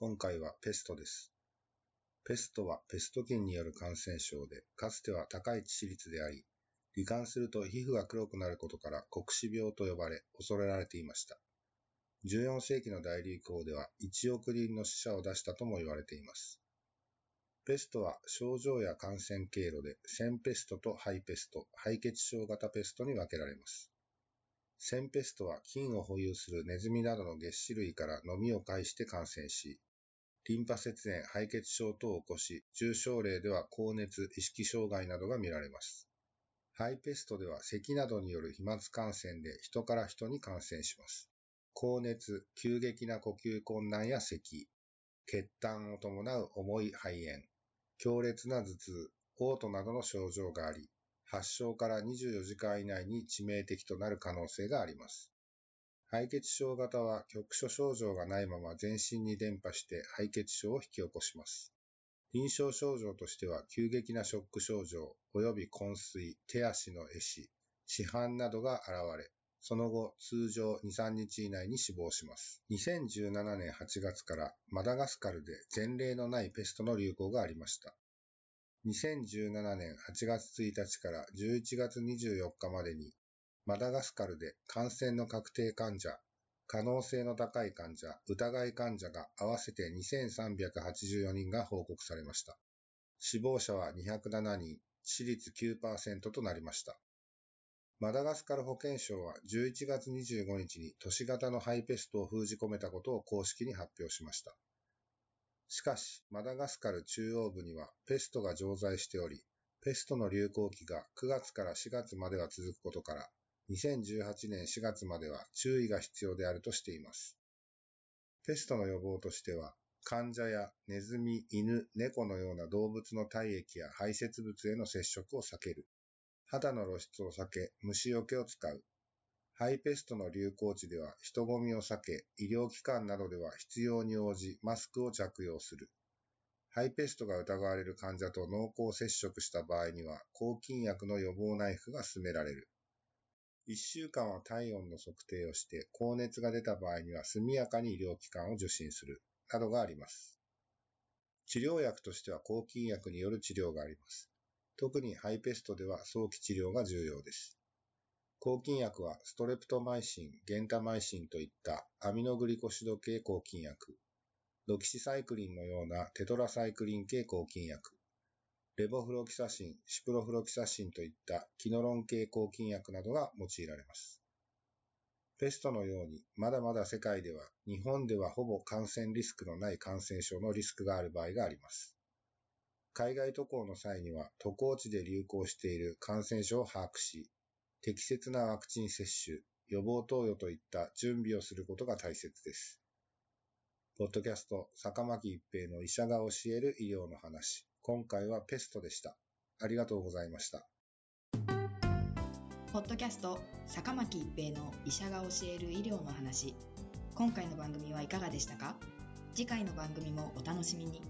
今回はペストです。ペストはペスト菌による感染症で、かつては高い致死率であり、罹患すると皮膚が黒くなることから黒死病と呼ばれ、恐れられていました。14世紀の大流行では1億人の死者を出したとも言われています。ペストは症状や感染経路で、腺ペストとハイペスト、肺血症型ペストに分けられます。腺ペストは菌を保有するネズミなどの月歯類から飲みを介して感染し、リンパ節炎、肺血症等を起こし、重症例では高熱、意識障害などが見られます。ハイペストでは咳などによる飛沫感染で人から人に感染します。高熱、急激な呼吸困難や咳、血痰を伴う重い肺炎、強烈な頭痛、嘔吐などの症状があり、発症から24時間以内に致命的となる可能性があります。肺血症型は局所症状がないまま全身に伝播して肺血症を引き起こします。臨床症状としては急激なショック症状及び昏睡、手足の壊死、死斑などが現れ、その後通常2、3日以内に死亡します。2017年8月からマダガスカルで前例のないペストの流行がありました。2017年8月1日から11月24日までにマダガスカルで感染の確定患者、可能性の高い患者、疑い患者が合わせて2384人が報告されました。死亡者は207人、死率9%となりました。マダガスカル保健省は11月25日に都市型のハイペストを封じ込めたことを公式に発表しました。しかし、マダガスカル中央部にはペストが常在しており、ペストの流行期が9月から4月までは続くことから、2018年4月までは注意が必要であるとしています。ペストの予防としては、患者やネズミ、犬、猫のような動物の体液や排泄物への接触を避ける。肌の露出を避け、虫除けを使う。ハイペストの流行地では人混みを避け、医療機関などでは必要に応じマスクを着用する。ハイペストが疑われる患者と濃厚接触した場合には、抗菌薬の予防内服が勧められる。1週間は体温の測定をして、高熱が出た場合には速やかに医療機関を受診する。などがあります。治療薬としては抗菌薬による治療があります。特にハイペストでは早期治療が重要です。抗菌薬はストレプトマイシン、ゲンタマイシンといったアミノグリコシド系抗菌薬、ドキシサイクリンのようなテトラサイクリン系抗菌薬、レボフロキサシン、シプロフロキサシンといったキノロン系抗菌薬などが用いられます。ペストのように、まだまだ世界では、日本ではほぼ感染リスクのない感染症のリスクがある場合があります。海外渡航の際には、渡航地で流行している感染症を把握し、適切なワクチン接種、予防投与といった準備をすることが大切です。ポッドキャスト、坂巻一平の医者が教える医療の話。今回はペストでした。ありがとうございました。ポッドキャスト坂巻一平の医者が教える医療の話今回の番組はいかがでしたか？次回の番組もお楽しみに